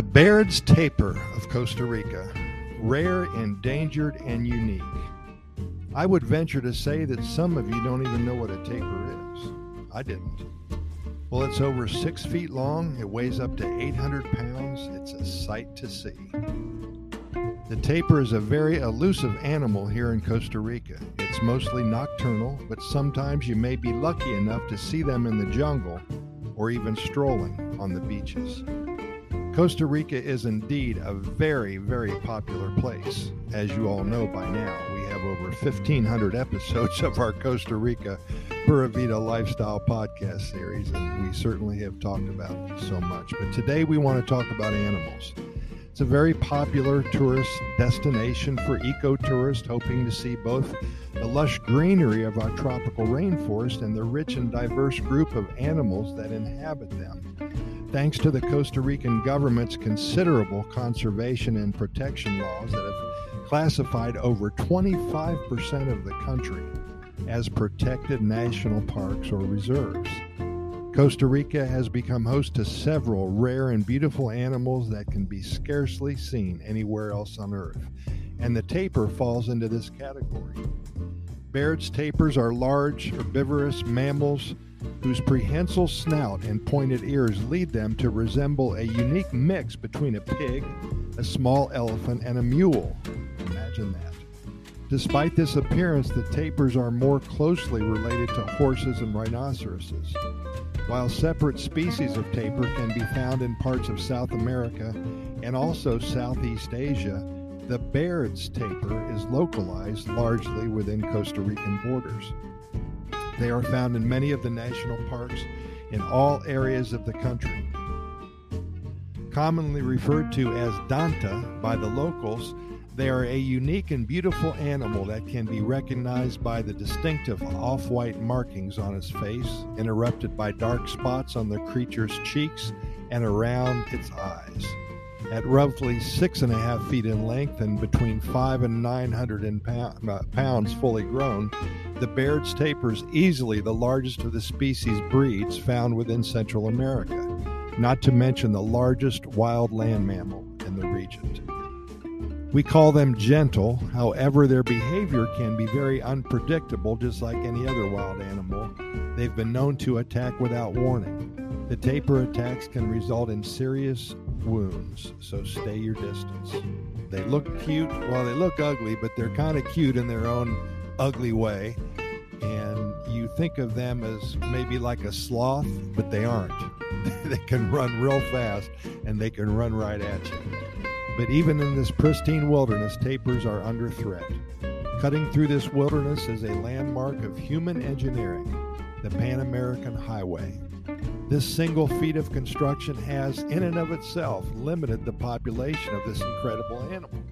The Baird's tapir of Costa Rica, rare, endangered, and unique. I would venture to say that some of you don't even know what a tapir is. I didn't. Well, it's over six feet long, it weighs up to 800 pounds, it's a sight to see. The tapir is a very elusive animal here in Costa Rica. It's mostly nocturnal, but sometimes you may be lucky enough to see them in the jungle or even strolling on the beaches. Costa Rica is indeed a very, very popular place. As you all know by now, we have over 1,500 episodes of our Costa Rica Pura Vida lifestyle podcast series, and we certainly have talked about so much. But today we want to talk about animals. It's a very popular tourist destination for ecotourists hoping to see both the lush greenery of our tropical rainforest and the rich and diverse group of animals that inhabit them. Thanks to the Costa Rican government's considerable conservation and protection laws that have classified over 25% of the country as protected national parks or reserves. Costa Rica has become host to several rare and beautiful animals that can be scarcely seen anywhere else on Earth, and the tapir falls into this category. Baird's tapirs are large, herbivorous mammals whose prehensile snout and pointed ears lead them to resemble a unique mix between a pig, a small elephant, and a mule. Imagine that. Despite this appearance, the tapirs are more closely related to horses and rhinoceroses. While separate species of tapir can be found in parts of South America and also Southeast Asia, the Baird's tapir is localized largely within Costa Rican borders. They are found in many of the national parks in all areas of the country. Commonly referred to as Danta by the locals, they are a unique and beautiful animal that can be recognized by the distinctive off white markings on its face, interrupted by dark spots on the creature's cheeks and around its eyes. At roughly six and a half feet in length and between five and nine hundred uh, pounds fully grown, the Baird's tapir is easily the largest of the species breeds found within Central America, not to mention the largest wild land mammal in the region. We call them gentle, however, their behavior can be very unpredictable, just like any other wild animal. They've been known to attack without warning. The tapir attacks can result in serious wounds, so stay your distance. They look cute, well, they look ugly, but they're kind of cute in their own ugly way. And you think of them as maybe like a sloth, but they aren't. they can run real fast and they can run right at you. But even in this pristine wilderness, tapirs are under threat. Cutting through this wilderness is a landmark of human engineering, the Pan American Highway. This single feat of construction has, in and of itself, limited the population of this incredible animal.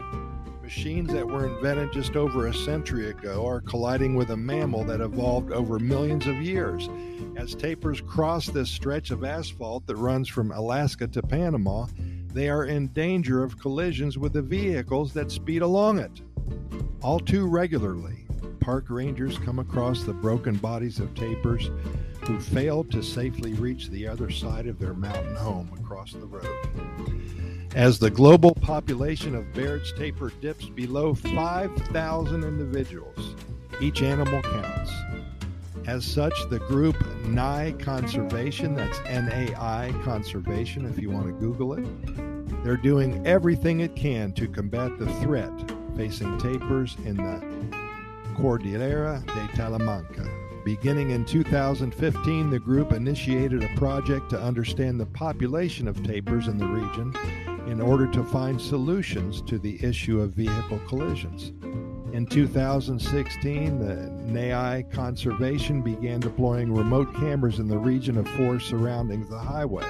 Machines that were invented just over a century ago are colliding with a mammal that evolved over millions of years. As tapirs cross this stretch of asphalt that runs from Alaska to Panama, they are in danger of collisions with the vehicles that speed along it. All too regularly, park rangers come across the broken bodies of tapirs who failed to safely reach the other side of their mountain home across the road. As the global population of Baird's tapir dips below 5,000 individuals, each animal counts. As such, the group NAI Conservation, that's N A I Conservation if you want to Google it, they're doing everything it can to combat the threat facing tapirs in the Cordillera de Talamanca. Beginning in 2015, the group initiated a project to understand the population of tapirs in the region in order to find solutions to the issue of vehicle collisions. In 2016, the NAI Conservation began deploying remote cameras in the region of forest surrounding the highway.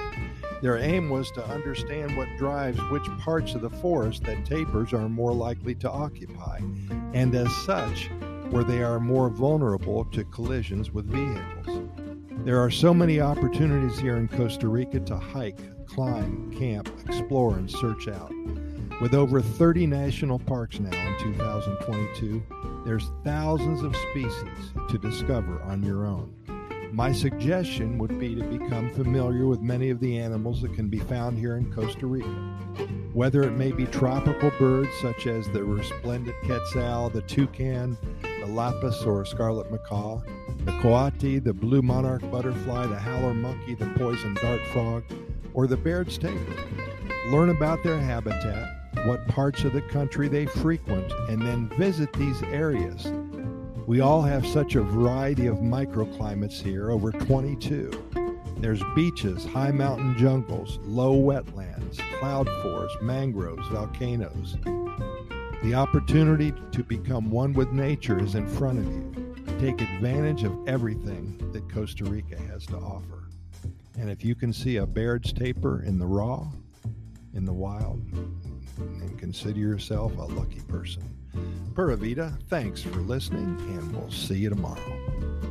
Their aim was to understand what drives which parts of the forest that tapirs are more likely to occupy, and as such, where they are more vulnerable to collisions with vehicles. There are so many opportunities here in Costa Rica to hike, climb, camp, explore, and search out. With over 30 national parks now in 2022, there's thousands of species to discover on your own. My suggestion would be to become familiar with many of the animals that can be found here in Costa Rica. Whether it may be tropical birds such as the resplendent quetzal, the toucan, lapis or scarlet macaw, the coati, the blue monarch butterfly, the howler monkey, the poison dart frog, or the Baird's tapir. Learn about their habitat, what parts of the country they frequent, and then visit these areas. We all have such a variety of microclimates here, over 22. There's beaches, high mountain jungles, low wetlands, cloud forests, mangroves, volcanoes. The opportunity to become one with nature is in front of you. Take advantage of everything that Costa Rica has to offer. And if you can see a Baird's tapir in the raw, in the wild, and consider yourself a lucky person. Pura Vida, thanks for listening, and we'll see you tomorrow.